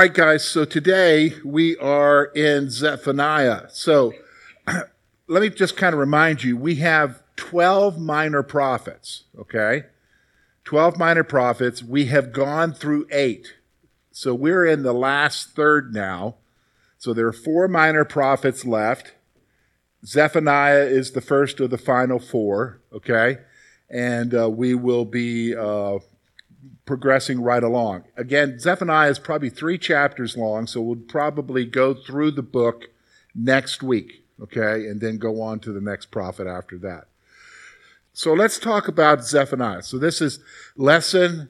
All right, guys, so today we are in Zephaniah. So let me just kind of remind you we have 12 minor prophets, okay? 12 minor prophets. We have gone through eight. So we're in the last third now. So there are four minor prophets left. Zephaniah is the first of the final four, okay? And uh, we will be uh, progressing right along. Again, Zephaniah is probably three chapters long, so we'll probably go through the book next week, okay, and then go on to the next prophet after that. So let's talk about Zephaniah. So this is lesson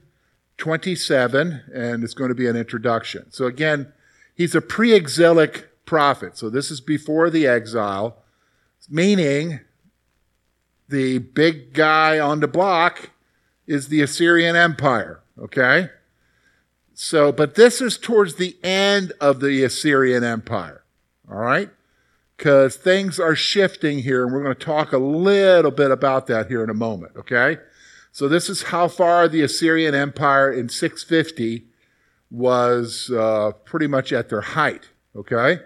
27, and it's going to be an introduction. So again, he's a pre exilic prophet. So this is before the exile, meaning the big guy on the block is the Assyrian Empire. Okay? So, but this is towards the end of the Assyrian Empire. All right? Because things are shifting here, and we're going to talk a little bit about that here in a moment. Okay? So, this is how far the Assyrian Empire in 650 was uh, pretty much at their height. Okay?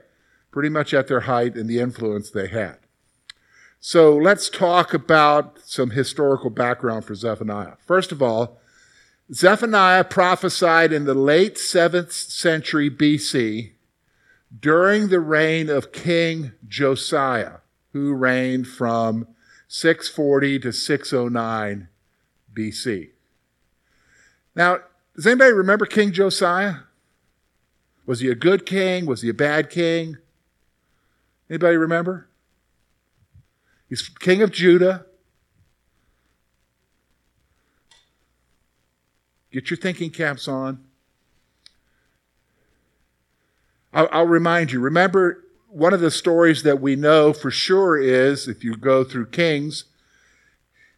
Pretty much at their height and the influence they had. So let's talk about some historical background for Zephaniah. First of all, Zephaniah prophesied in the late 7th century BC during the reign of King Josiah, who reigned from 640 to 609 BC. Now, does anybody remember King Josiah? Was he a good king? Was he a bad king? Anybody remember? He's king of Judah. Get your thinking caps on. I'll, remind you. Remember, one of the stories that we know for sure is, if you go through Kings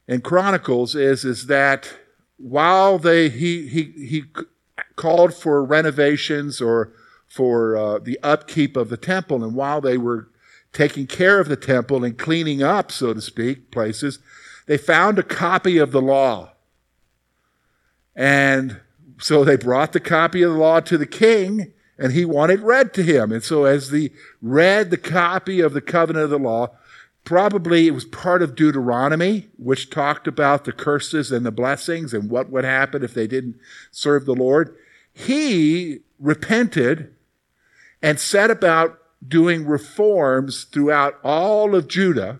and Chronicles, is, is that while they he he he called for renovations or for uh, the upkeep of the temple, and while they were taking care of the temple and cleaning up, so to speak, places, they found a copy of the law and so they brought the copy of the law to the king, and he wanted read to him. And so as they read the copy of the covenant of the law, probably it was part of Deuteronomy, which talked about the curses and the blessings and what would happen if they didn't serve the Lord. He repented and set about doing reforms throughout all of Judah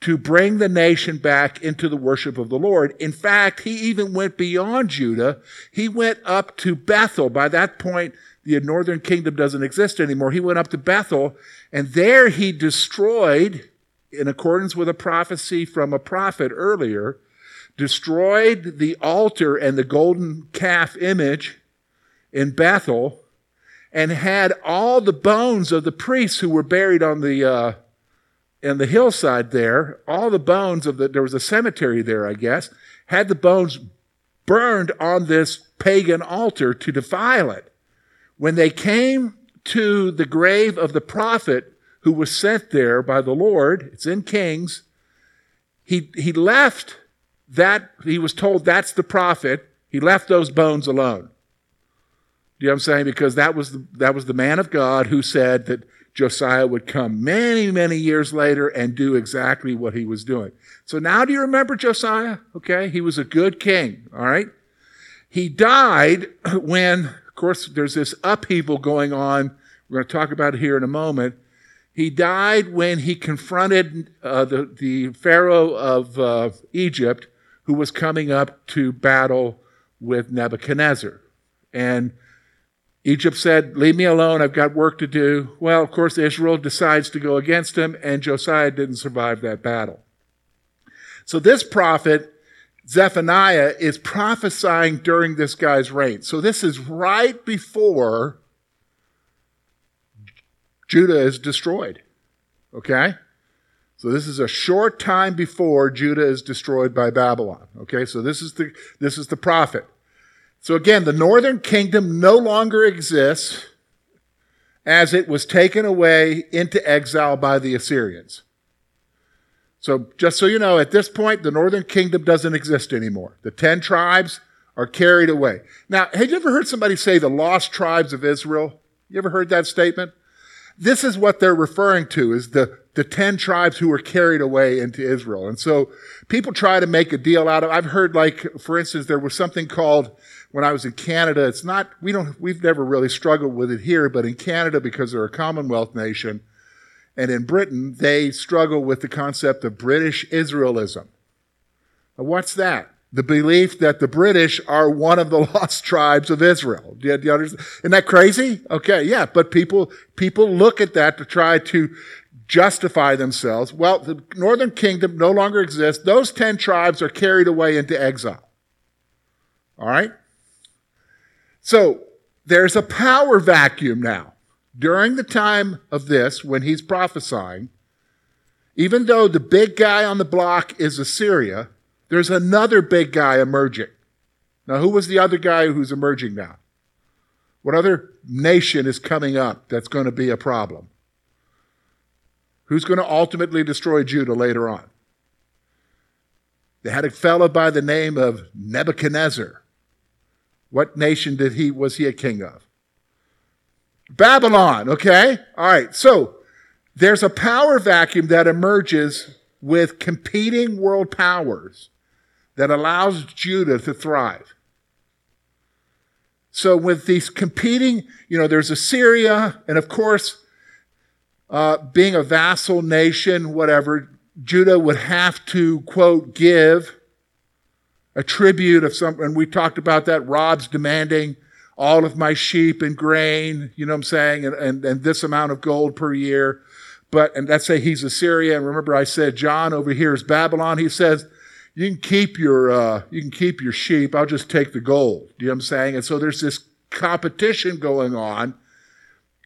to bring the nation back into the worship of the Lord. In fact, he even went beyond Judah. He went up to Bethel. By that point, the northern kingdom doesn't exist anymore. He went up to Bethel, and there he destroyed, in accordance with a prophecy from a prophet earlier, destroyed the altar and the golden calf image in Bethel, and had all the bones of the priests who were buried on the uh, in the hillside there, all the bones of the, there was a cemetery there, I guess, had the bones burned on this pagan altar to defile it. When they came to the grave of the prophet who was sent there by the Lord, it's in Kings, he, he left that, he was told that's the prophet, he left those bones alone. You know what I'm saying? Because that was the, that was the man of God who said that Josiah would come many, many years later and do exactly what he was doing. So now do you remember Josiah? Okay, he was a good king, all right? He died when, of course, there's this upheaval going on. We're going to talk about it here in a moment. He died when he confronted uh, the, the Pharaoh of uh, Egypt, who was coming up to battle with Nebuchadnezzar. And Egypt said, Leave me alone, I've got work to do. Well, of course, Israel decides to go against him, and Josiah didn't survive that battle. So this prophet, Zephaniah, is prophesying during this guy's reign. So this is right before Judah is destroyed. Okay? So this is a short time before Judah is destroyed by Babylon. Okay, so this is the this is the prophet. So again, the northern kingdom no longer exists as it was taken away into exile by the Assyrians. So just so you know, at this point, the northern kingdom doesn't exist anymore. The 10 tribes are carried away. Now, have you ever heard somebody say the lost tribes of Israel? You ever heard that statement? This is what they're referring to is the, the 10 tribes who were carried away into Israel. And so people try to make a deal out of, I've heard like, for instance, there was something called, when I was in Canada, it's not, we don't, we've never really struggled with it here, but in Canada, because they're a Commonwealth nation, and in Britain, they struggle with the concept of British Israelism. Now, what's that? the belief that the British are one of the lost tribes of Israel. Do you, do you understand? Isn't that crazy? Okay, yeah, but people, people look at that to try to justify themselves. Well, the northern kingdom no longer exists. Those 10 tribes are carried away into exile. All right? So, there's a power vacuum now. During the time of this, when he's prophesying, even though the big guy on the block is Assyria, there's another big guy emerging. Now, who was the other guy who's emerging now? What other nation is coming up that's going to be a problem? Who's going to ultimately destroy Judah later on? They had a fellow by the name of Nebuchadnezzar. What nation did he was he a king of? Babylon, okay? All right. So, there's a power vacuum that emerges with competing world powers that allows Judah to thrive. So, with these competing, you know, there's Assyria, and of course, uh, being a vassal nation, whatever, Judah would have to, quote, give a tribute of some, and we talked about that. Rob's demanding all of my sheep and grain, you know what I'm saying, and, and, and this amount of gold per year. But, and let's say he's Assyria, and remember I said John over here is Babylon. He says, you can keep your uh, you can keep your sheep. I'll just take the gold. You know what I'm saying? And so there's this competition going on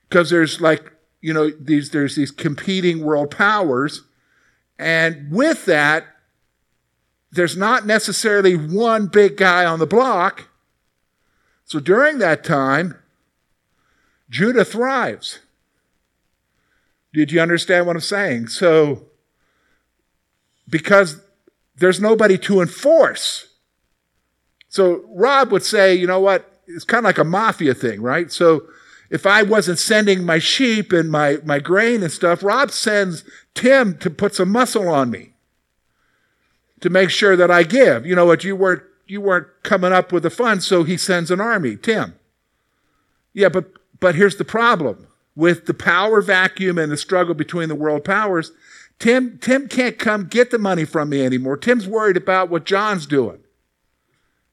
because there's like you know these there's these competing world powers, and with that, there's not necessarily one big guy on the block. So during that time, Judah thrives. Did you understand what I'm saying? So because there's nobody to enforce. So Rob would say, you know what? It's kind of like a mafia thing, right? So if I wasn't sending my sheep and my, my grain and stuff, Rob sends Tim to put some muscle on me to make sure that I give. You know what? You weren't, you weren't coming up with the funds, so he sends an army, Tim. Yeah, but, but here's the problem with the power vacuum and the struggle between the world powers Tim, Tim can't come get the money from me anymore. Tim's worried about what John's doing.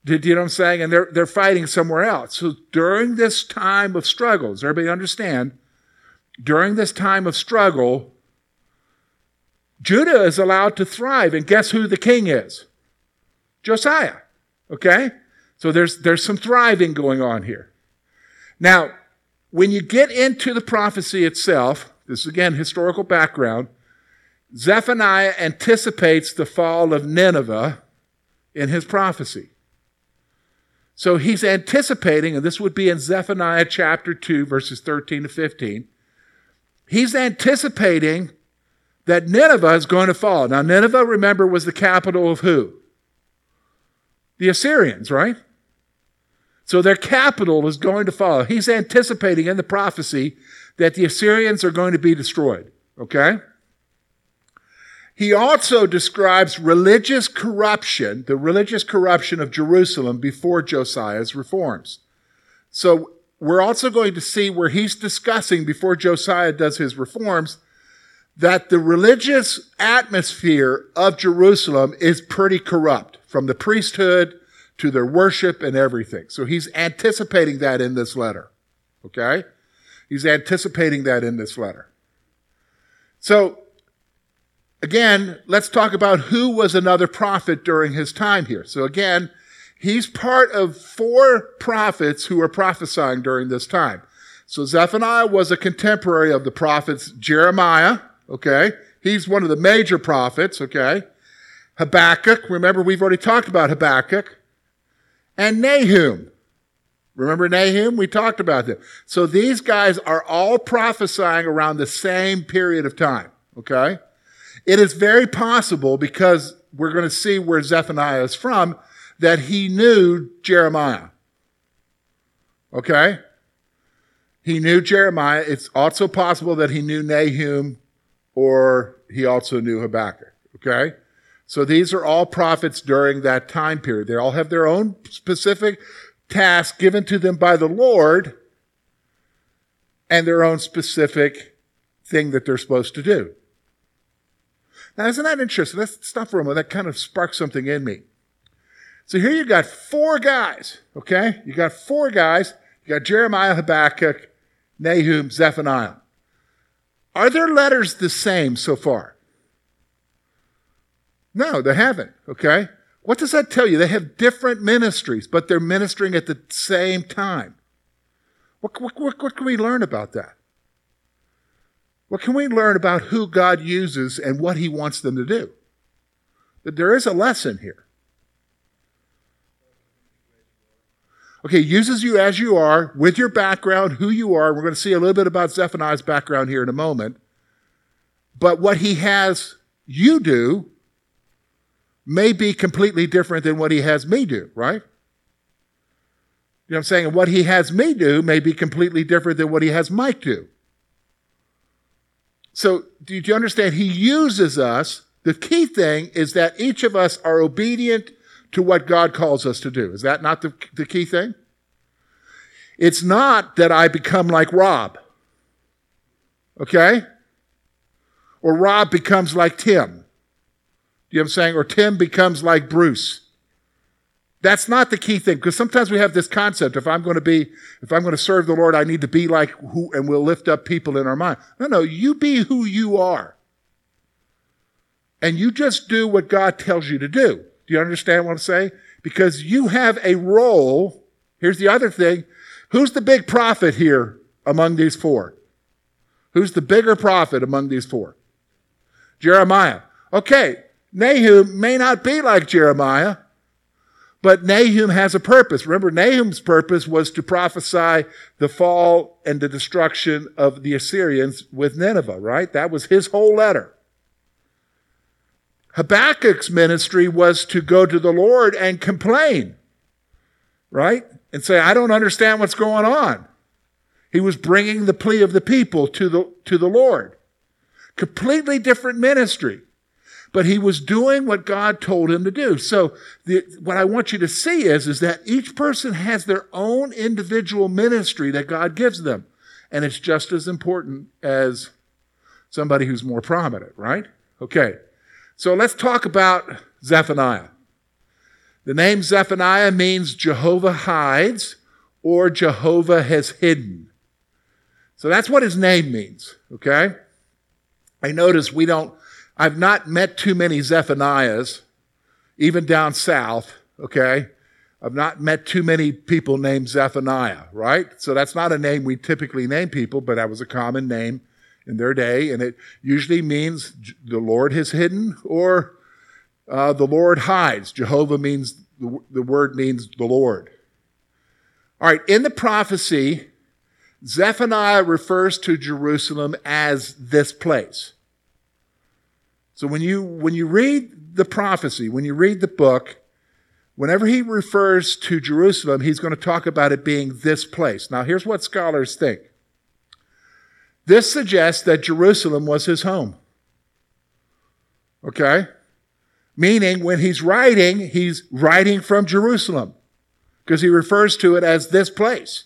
Do you know what I'm saying? And they're, they're fighting somewhere else. So during this time of struggles, everybody understand? During this time of struggle, Judah is allowed to thrive. And guess who the king is? Josiah. Okay? So there's, there's some thriving going on here. Now, when you get into the prophecy itself, this is again historical background, Zephaniah anticipates the fall of Nineveh in his prophecy. So he's anticipating, and this would be in Zephaniah chapter 2, verses 13 to 15. He's anticipating that Nineveh is going to fall. Now, Nineveh, remember, was the capital of who? The Assyrians, right? So their capital is going to fall. He's anticipating in the prophecy that the Assyrians are going to be destroyed. Okay? He also describes religious corruption, the religious corruption of Jerusalem before Josiah's reforms. So we're also going to see where he's discussing before Josiah does his reforms that the religious atmosphere of Jerusalem is pretty corrupt from the priesthood to their worship and everything. So he's anticipating that in this letter. Okay? He's anticipating that in this letter. So Again, let's talk about who was another prophet during his time here. So again, he's part of four prophets who were prophesying during this time. So Zephaniah was a contemporary of the prophets Jeremiah, okay? He's one of the major prophets, okay? Habakkuk, remember we've already talked about Habakkuk. And Nahum. Remember Nahum? We talked about them. So these guys are all prophesying around the same period of time, okay? It is very possible because we're going to see where Zephaniah is from that he knew Jeremiah. Okay? He knew Jeremiah. It's also possible that he knew Nahum or he also knew Habakkuk. Okay? So these are all prophets during that time period. They all have their own specific task given to them by the Lord and their own specific thing that they're supposed to do. Now, isn't that interesting? Let's stop for a moment. That kind of sparked something in me. So here you got four guys, okay? You got four guys. You got Jeremiah, Habakkuk, Nahum, Zephaniah. Are their letters the same so far? No, they haven't, okay? What does that tell you? They have different ministries, but they're ministering at the same time. What, what, what, what can we learn about that? What can we learn about who God uses and what he wants them to do? There is a lesson here. Okay, uses you as you are, with your background, who you are. We're going to see a little bit about Zephaniah's background here in a moment. But what he has you do may be completely different than what he has me do, right? You know what I'm saying? what he has me do may be completely different than what he has Mike do. So, do you understand? He uses us. The key thing is that each of us are obedient to what God calls us to do. Is that not the, the key thing? It's not that I become like Rob. Okay? Or Rob becomes like Tim. Do You know what I'm saying? Or Tim becomes like Bruce. That's not the key thing because sometimes we have this concept if I'm going to be, if I'm going to serve the Lord, I need to be like who, and we'll lift up people in our mind. No, no, you be who you are. And you just do what God tells you to do. Do you understand what I'm saying? Because you have a role. Here's the other thing. Who's the big prophet here among these four? Who's the bigger prophet among these four? Jeremiah. Okay, Nahum may not be like Jeremiah, but Nahum has a purpose. Remember, Nahum's purpose was to prophesy the fall and the destruction of the Assyrians with Nineveh, right? That was his whole letter. Habakkuk's ministry was to go to the Lord and complain, right? And say, I don't understand what's going on. He was bringing the plea of the people to the, to the Lord. Completely different ministry but he was doing what God told him to do. So the, what I want you to see is, is that each person has their own individual ministry that God gives them. And it's just as important as somebody who's more prominent, right? Okay. So let's talk about Zephaniah. The name Zephaniah means Jehovah hides or Jehovah has hidden. So that's what his name means, okay? I notice we don't I've not met too many Zephaniahs, even down south, okay? I've not met too many people named Zephaniah, right? So that's not a name we typically name people, but that was a common name in their day, and it usually means the Lord has hidden or uh, the Lord hides. Jehovah means, the, the word means the Lord. All right, in the prophecy, Zephaniah refers to Jerusalem as this place. So when you, when you read the prophecy, when you read the book, whenever he refers to Jerusalem, he's going to talk about it being this place. Now, here's what scholars think. This suggests that Jerusalem was his home. Okay? Meaning, when he's writing, he's writing from Jerusalem because he refers to it as this place.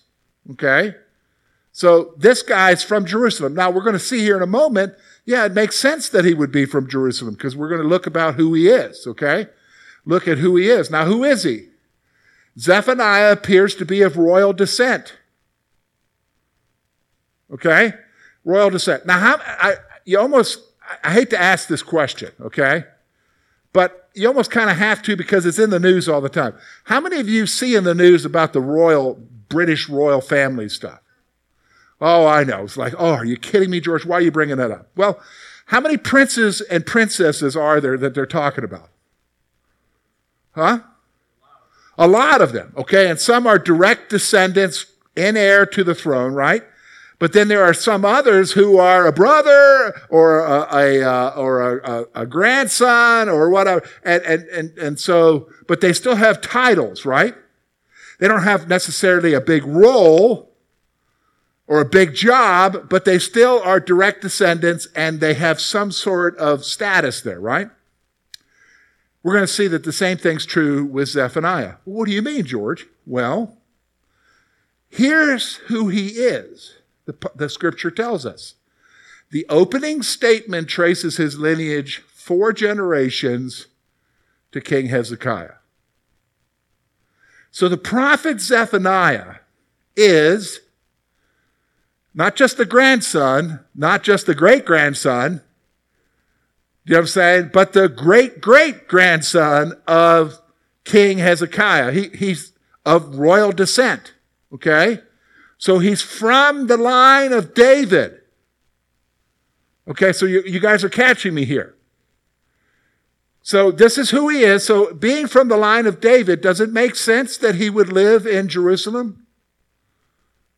Okay? So this guy's from Jerusalem. Now, we're going to see here in a moment yeah, it makes sense that he would be from Jerusalem because we're going to look about who he is, okay? Look at who he is. Now, who is he? Zephaniah appears to be of royal descent. Okay? Royal descent. Now, how, I, you almost, I hate to ask this question, okay? But you almost kind of have to because it's in the news all the time. How many of you see in the news about the royal, British royal family stuff? Oh, I know. It's like, oh, are you kidding me, George? Why are you bringing that up? Well, how many princes and princesses are there that they're talking about? Huh? A lot of them, okay? And some are direct descendants in heir to the throne, right? But then there are some others who are a brother or a, a or a, a, grandson or whatever, and, and and and so, but they still have titles, right? They don't have necessarily a big role or a big job, but they still are direct descendants and they have some sort of status there, right? We're going to see that the same thing's true with Zephaniah. What do you mean, George? Well, here's who he is the, the scripture tells us. The opening statement traces his lineage four generations to King Hezekiah. So the prophet Zephaniah is not just the grandson, not just the great grandson, you know what I'm saying? But the great great grandson of King Hezekiah. He, he's of royal descent. Okay? So he's from the line of David. Okay, so you, you guys are catching me here. So this is who he is. So being from the line of David, does it make sense that he would live in Jerusalem?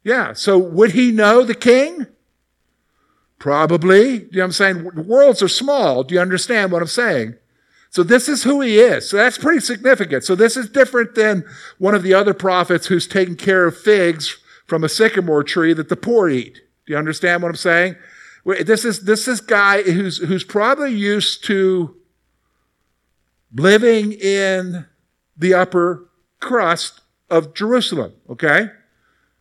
Yeah. So would he know the king? Probably. Do you know what I'm saying? Worlds are small. Do you understand what I'm saying? So this is who he is. So that's pretty significant. So this is different than one of the other prophets who's taking care of figs from a sycamore tree that the poor eat. Do you understand what I'm saying? This is this is guy who's who's probably used to living in the upper crust of Jerusalem. Okay,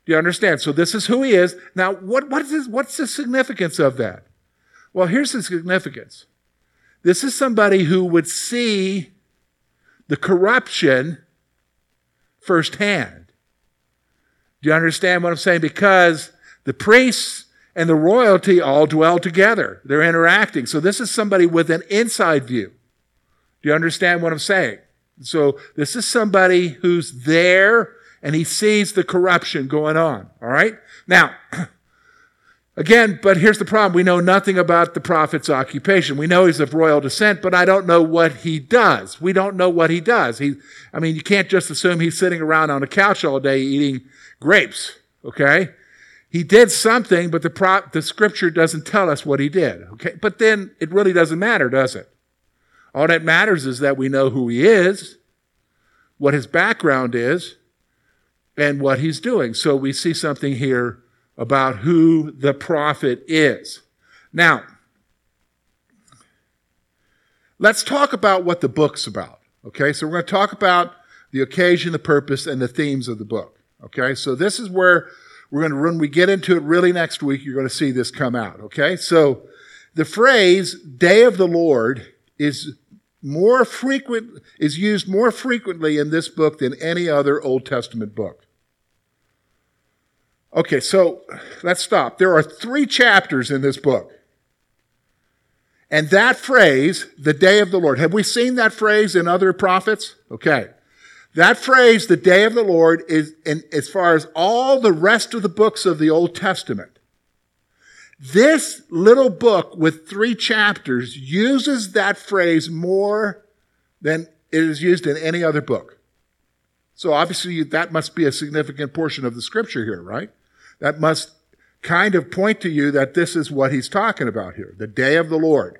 do you understand? So this is who he is. Now, what what is this, what's the significance of that? Well, here's the significance. This is somebody who would see the corruption firsthand. Do you understand what I'm saying? Because the priests and the royalty all dwell together. They're interacting. So this is somebody with an inside view. Do you understand what I'm saying? So this is somebody who's there and he sees the corruption going on. All right? Now, again, but here's the problem. We know nothing about the prophet's occupation. We know he's of royal descent, but I don't know what he does. We don't know what he does. He, I mean, you can't just assume he's sitting around on a couch all day eating grapes, okay? He did something, but the, pro- the scripture doesn't tell us what he did, okay? But then it really doesn't matter, does it? All that matters is that we know who he is, what his background is, and what he's doing. So we see something here about who the prophet is. Now, let's talk about what the book's about. Okay, so we're going to talk about the occasion, the purpose, and the themes of the book. Okay, so this is where we're going to, when we get into it really next week, you're going to see this come out. Okay, so the phrase day of the Lord is more frequent, is used more frequently in this book than any other Old Testament book. Okay, so let's stop. There are three chapters in this book. And that phrase, the day of the Lord, have we seen that phrase in other prophets? Okay. That phrase, the day of the Lord, is in, as far as all the rest of the books of the Old Testament. This little book with three chapters uses that phrase more than it is used in any other book. So obviously that must be a significant portion of the scripture here, right? That must kind of point to you that this is what he's talking about here, the day of the Lord.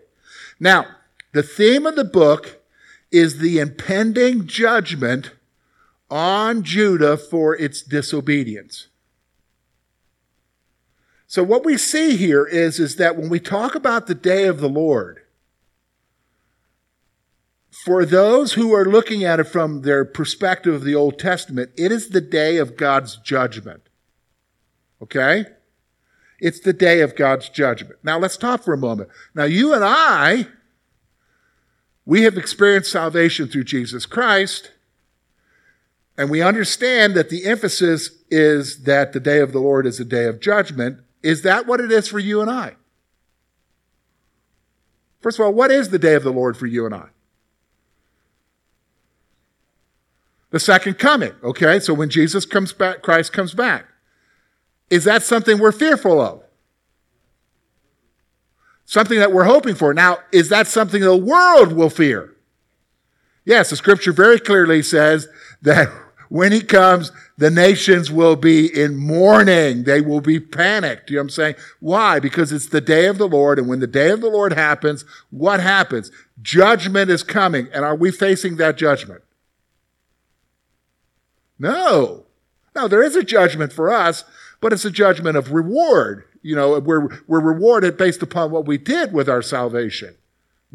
Now, the theme of the book is the impending judgment on Judah for its disobedience. So what we see here is, is that when we talk about the day of the Lord, for those who are looking at it from their perspective of the Old Testament, it is the day of God's judgment. Okay? It's the day of God's judgment. Now let's talk for a moment. Now you and I, we have experienced salvation through Jesus Christ. And we understand that the emphasis is that the day of the Lord is a day of judgment. Is that what it is for you and I? First of all, what is the day of the Lord for you and I? The second coming, okay? So when Jesus comes back, Christ comes back. Is that something we're fearful of? Something that we're hoping for. Now, is that something the world will fear? Yes, the scripture very clearly says that when he comes, the nations will be in mourning. They will be panicked. You know what I'm saying? Why? Because it's the day of the Lord. And when the day of the Lord happens, what happens? Judgment is coming. And are we facing that judgment? No. No, there is a judgment for us, but it's a judgment of reward. You know, we're, we're rewarded based upon what we did with our salvation.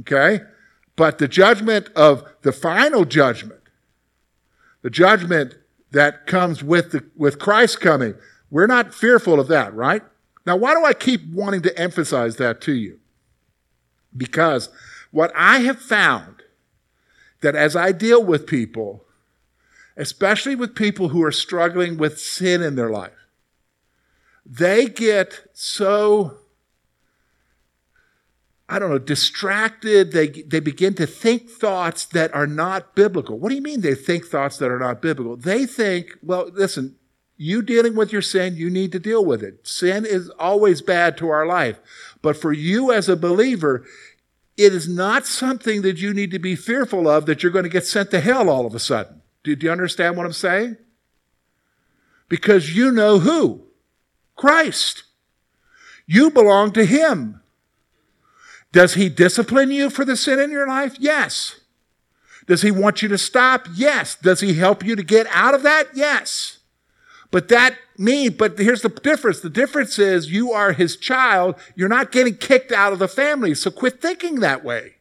Okay? But the judgment of the final judgment, the judgment that comes with the, with Christ coming, we're not fearful of that, right? Now, why do I keep wanting to emphasize that to you? Because what I have found that as I deal with people, especially with people who are struggling with sin in their life, they get so I don't know, distracted. They, they begin to think thoughts that are not biblical. What do you mean they think thoughts that are not biblical? They think, well, listen, you dealing with your sin, you need to deal with it. Sin is always bad to our life. But for you as a believer, it is not something that you need to be fearful of that you're going to get sent to hell all of a sudden. Do, do you understand what I'm saying? Because you know who? Christ. You belong to Him. Does He discipline you for the sin in your life? Yes. Does He want you to stop? Yes. Does He help you to get out of that? Yes. But that means, but here's the difference. The difference is you are His child. You're not getting kicked out of the family. So quit thinking that way.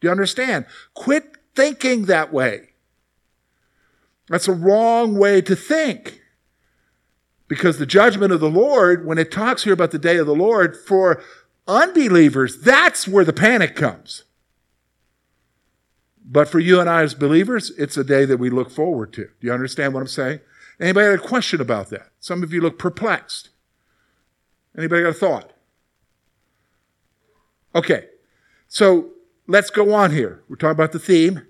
Do you understand? Quit thinking that way. That's a wrong way to think. Because the judgment of the Lord, when it talks here about the day of the Lord, for unbelievers, that's where the panic comes. But for you and I as believers, it's a day that we look forward to. Do you understand what I'm saying? Anybody got a question about that? Some of you look perplexed. Anybody got a thought? Okay, so let's go on here. We're talking about the theme.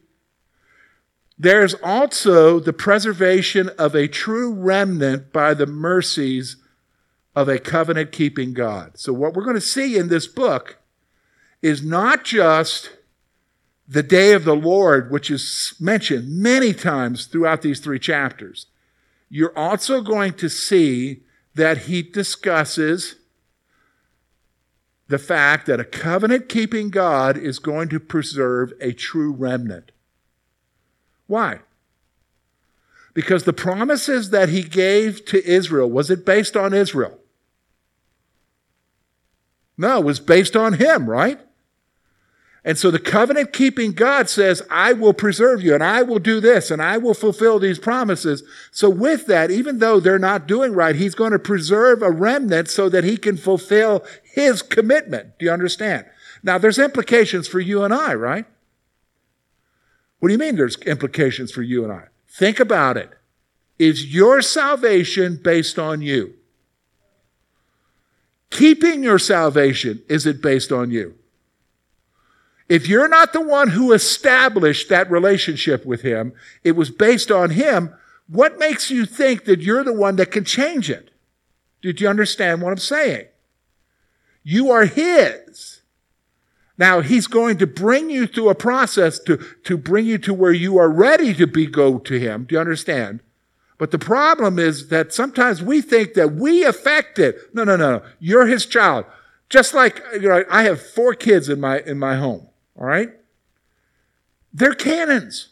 There's also the preservation of a true remnant by the mercies of a covenant keeping God. So, what we're going to see in this book is not just the day of the Lord, which is mentioned many times throughout these three chapters. You're also going to see that he discusses the fact that a covenant keeping God is going to preserve a true remnant. Why? Because the promises that he gave to Israel, was it based on Israel? No, it was based on him, right? And so the covenant keeping God says, I will preserve you and I will do this and I will fulfill these promises. So with that, even though they're not doing right, he's going to preserve a remnant so that he can fulfill his commitment. Do you understand? Now there's implications for you and I, right? What do you mean there's implications for you and I? Think about it. Is your salvation based on you? Keeping your salvation, is it based on you? If you're not the one who established that relationship with Him, it was based on Him, what makes you think that you're the one that can change it? Did you understand what I'm saying? You are His. Now, he's going to bring you through a process to, to bring you to where you are ready to be go to him. Do you understand? But the problem is that sometimes we think that we affect it. No, no, no. no. You're his child. Just like, you know, I have four kids in my, in my home. All right? They're cannons.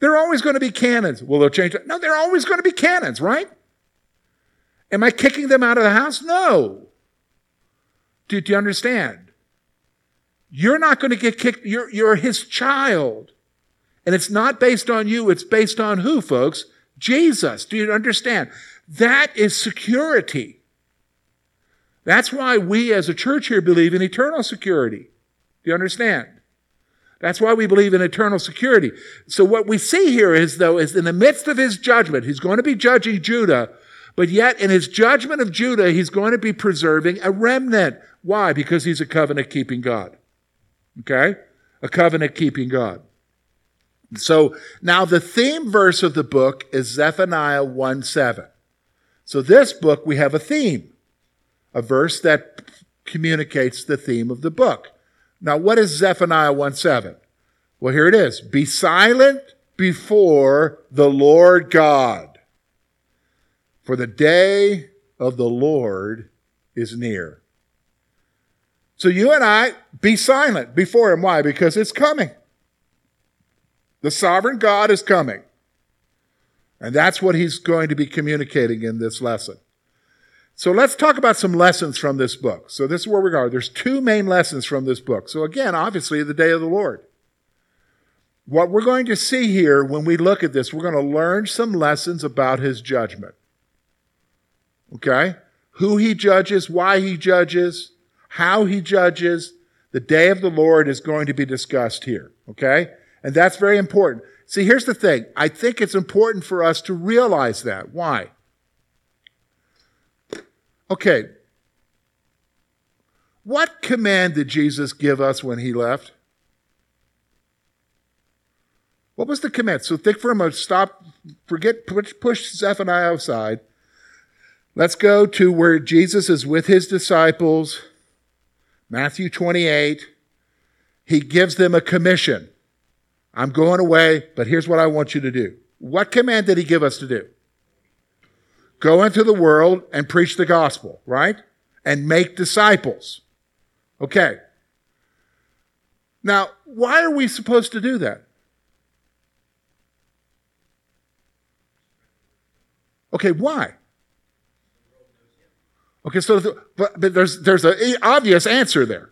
They're always going to be cannons. Well, they'll change. No, they're always going to be cannons, right? Am I kicking them out of the house? No. Do, do you understand? You're not going to get kicked. You're, you're his child. And it's not based on you. It's based on who, folks? Jesus. Do you understand? That is security. That's why we as a church here believe in eternal security. Do you understand? That's why we believe in eternal security. So what we see here is, though, is in the midst of his judgment, he's going to be judging Judah, but yet in his judgment of Judah, he's going to be preserving a remnant. Why? Because he's a covenant keeping God. Okay? A covenant keeping God. So now the theme verse of the book is Zephaniah 1 7. So this book, we have a theme, a verse that communicates the theme of the book. Now, what is Zephaniah 1 7? Well, here it is. Be silent before the Lord God. For the day of the Lord is near. So you and I be silent before him. Why? Because it's coming. The sovereign God is coming. And that's what he's going to be communicating in this lesson. So let's talk about some lessons from this book. So this is where we are. There's two main lessons from this book. So again, obviously, the day of the Lord. What we're going to see here when we look at this, we're going to learn some lessons about his judgment. Okay? Who he judges, why he judges, how he judges. The day of the Lord is going to be discussed here. Okay? And that's very important. See, here's the thing. I think it's important for us to realize that. Why? Okay. What command did Jesus give us when he left? What was the command? So think for a moment. Stop. Forget. Push, Zephaniah aside. Let's go to where Jesus is with his disciples. Matthew 28. He gives them a commission. I'm going away, but here's what I want you to do. What command did he give us to do? Go into the world and preach the gospel, right? And make disciples. Okay. Now, why are we supposed to do that? Okay, why? Okay, so the, but, but there's there's an obvious answer there.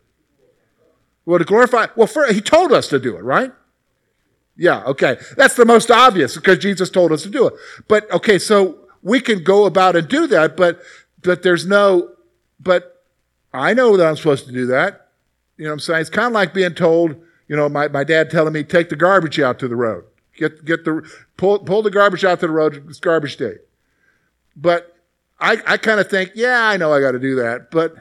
Well, to glorify. Well, for, he told us to do it, right? Yeah, okay. That's the most obvious because Jesus told us to do it. But okay, so we can go about and do that, but but there's no but I know that I'm supposed to do that. You know what I'm saying? It's kind of like being told, you know, my, my dad telling me, take the garbage out to the road. Get get the pull pull the garbage out to the road, it's garbage day. But I, I kind of think, yeah, I know I got to do that, but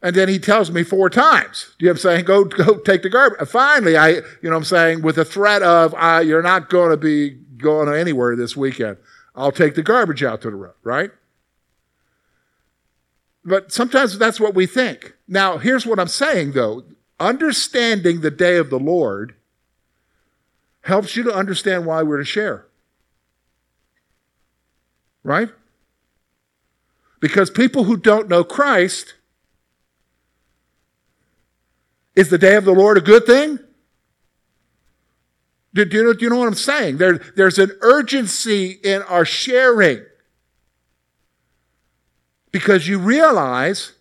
and then he tells me four times. Do you know what I'm saying? Go, go take the garbage. Finally, I, you know what I'm saying, with the threat of, uh, you're not going to be going anywhere this weekend. I'll take the garbage out to the road, right? But sometimes that's what we think. Now, here's what I'm saying though. Understanding the day of the Lord helps you to understand why we're to share. Right? Because people who don't know Christ Is the day of the Lord a good thing? Do, do, you, know, do you know what I'm saying? There, there's an urgency in our sharing because you realize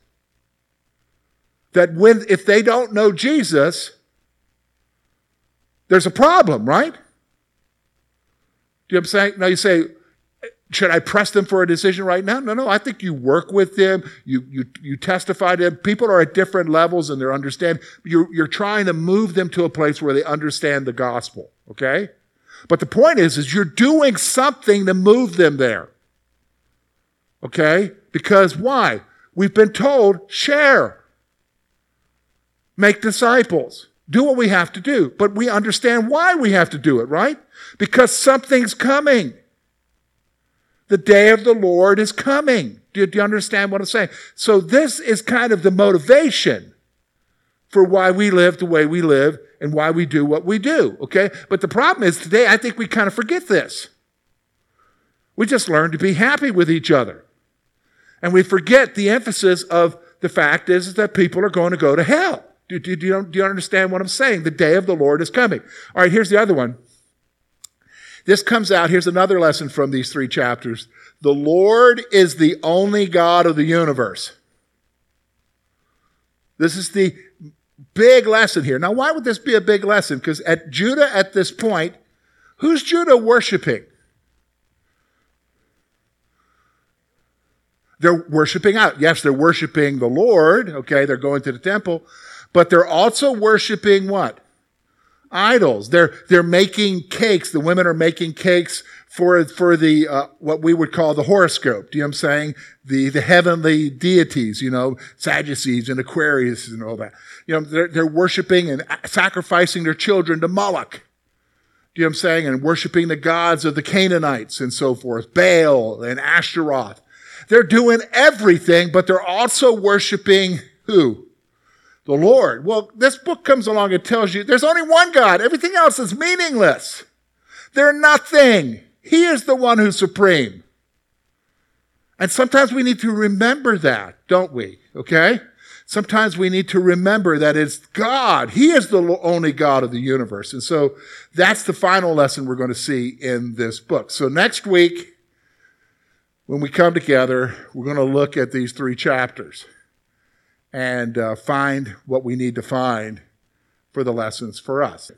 that when if they don't know Jesus, there's a problem, right? Do you know what I'm saying? Now you say, should I press them for a decision right now? No, no. I think you work with them. You, you, you testify to them. People are at different levels in their understanding. You're, you're trying to move them to a place where they understand the gospel. Okay? But the point is, is you're doing something to move them there. Okay? Because why? We've been told, share. Make disciples. Do what we have to do. But we understand why we have to do it, right? Because something's coming. The day of the Lord is coming. Do you, do you understand what I'm saying? So this is kind of the motivation for why we live the way we live and why we do what we do. Okay? But the problem is today, I think we kind of forget this. We just learn to be happy with each other. And we forget the emphasis of the fact is, that people are going to go to hell. Do, do, do, you, do you understand what I'm saying? The day of the Lord is coming. All right, here's the other one. This comes out. Here's another lesson from these three chapters. The Lord is the only God of the universe. This is the big lesson here. Now, why would this be a big lesson? Because at Judah at this point, who's Judah worshiping? They're worshiping out. Yes, they're worshiping the Lord. Okay, they're going to the temple, but they're also worshiping what? Idols. They're, they're making cakes. The women are making cakes for, for the, uh, what we would call the horoscope. Do you know what I'm saying? The, the heavenly deities, you know, Sagittarius and Aquarius and all that. You know, they're, they're worshiping and sacrificing their children to Moloch. Do you know what I'm saying? And worshiping the gods of the Canaanites and so forth, Baal and Ashtaroth. They're doing everything, but they're also worshiping who? The Lord. Well, this book comes along and tells you there's only one God. Everything else is meaningless. They're nothing. He is the one who's supreme. And sometimes we need to remember that, don't we? Okay? Sometimes we need to remember that it's God. He is the only God of the universe. And so that's the final lesson we're going to see in this book. So next week, when we come together, we're going to look at these three chapters and uh, find what we need to find for the lessons for us.